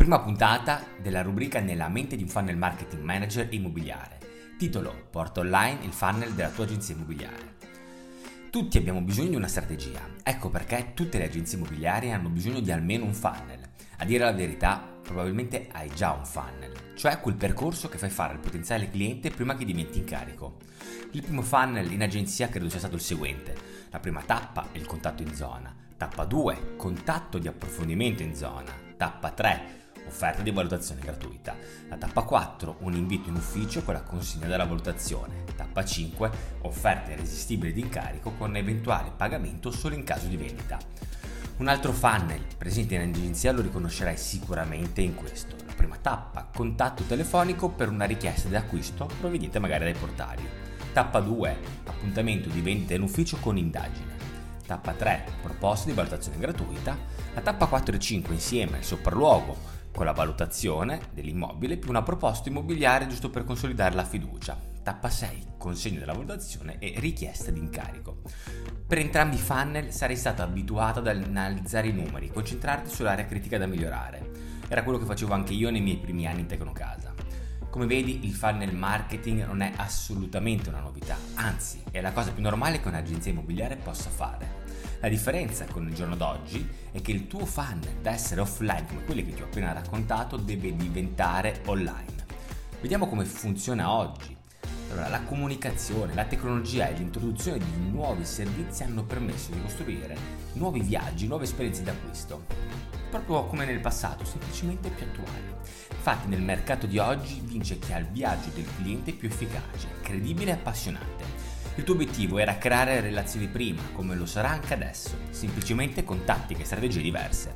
Prima puntata della rubrica Nella mente di un funnel marketing manager immobiliare. Titolo Porta online il funnel della tua agenzia immobiliare. Tutti abbiamo bisogno di una strategia. Ecco perché tutte le agenzie immobiliari hanno bisogno di almeno un funnel. A dire la verità, probabilmente hai già un funnel, cioè quel percorso che fai fare al potenziale cliente prima che diventi incarico. Il primo funnel in agenzia credo sia stato il seguente. La prima tappa è il contatto in zona. Tappa 2, contatto di approfondimento in zona. Tappa 3, offerta di valutazione gratuita. La tappa 4, un invito in ufficio con la consegna della valutazione. Tappa 5, offerta irresistibile di incarico con eventuale pagamento solo in caso di vendita. Un altro funnel presente in agenzia lo riconoscerai sicuramente in questo. La prima tappa, contatto telefonico per una richiesta di acquisto proveniente magari dai portali. Tappa 2, appuntamento di vendita in ufficio con indagine. Tappa 3, proposta di valutazione gratuita. La tappa 4 e 5 insieme al sopralluogo con la valutazione dell'immobile più una proposta immobiliare giusto per consolidare la fiducia. Tappa 6, consegna della valutazione e richiesta di incarico. Per entrambi i funnel sarei stato abituato ad analizzare i numeri, concentrarti sull'area critica da migliorare. Era quello che facevo anche io nei miei primi anni in Tecnocasa. Come vedi, il funnel marketing non è assolutamente una novità, anzi, è la cosa più normale che un'agenzia immobiliare possa fare. La differenza con il giorno d'oggi è che il tuo funnel da essere offline, come quelli che ti ho appena raccontato, deve diventare online. Vediamo come funziona oggi. Allora, la comunicazione, la tecnologia e l'introduzione di nuovi servizi hanno permesso di costruire nuovi viaggi, nuove esperienze d'acquisto, proprio come nel passato, semplicemente più attuali. Infatti nel mercato di oggi vince chi ha il viaggio del cliente più efficace, credibile e appassionante il tuo obiettivo era creare relazioni prima, come lo sarà anche adesso, semplicemente con tattiche e strategie diverse.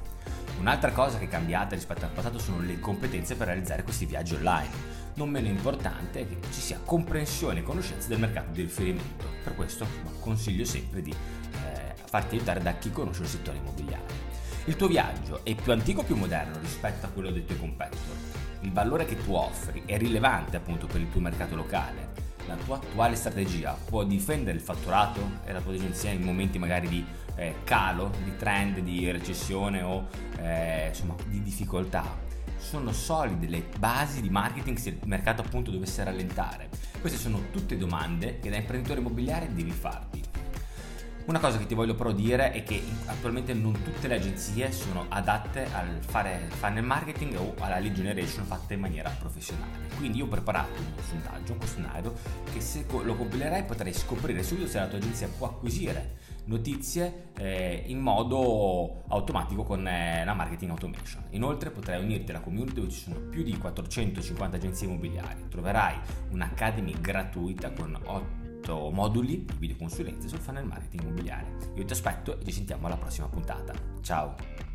Un'altra cosa che è cambiata rispetto al passato sono le competenze per realizzare questi viaggi online. Non meno importante è che ci sia comprensione e conoscenza del mercato di riferimento. Per questo consiglio sempre di eh, farti aiutare da chi conosce il settore immobiliare. Il tuo viaggio è più antico o più moderno rispetto a quello dei tuoi competitor? Il valore che tu offri è rilevante appunto per il tuo mercato locale? La tua attuale strategia può difendere il fatturato e la tua agenzia in momenti magari di eh, calo, di trend, di recessione o eh, insomma di difficoltà. Sono solide le basi di marketing se il mercato appunto dovesse rallentare. Queste sono tutte domande che da imprenditore immobiliare devi farti. Una cosa che ti voglio però dire è che attualmente non tutte le agenzie sono adatte al fare funnel marketing o alla lead generation fatta in maniera professionale. Quindi io ho preparato un sondaggio, un questionario che se lo compilerai potrai scoprire subito se la tua agenzia può acquisire notizie eh, in modo automatico con eh, la marketing automation. Inoltre potrai unirti alla community dove ci sono più di 450 agenzie immobiliari. Troverai un'academy gratuita con 8 moduli di videoconsulenze sul funnel marketing immobiliare. Io ti aspetto e ci sentiamo alla prossima puntata. Ciao!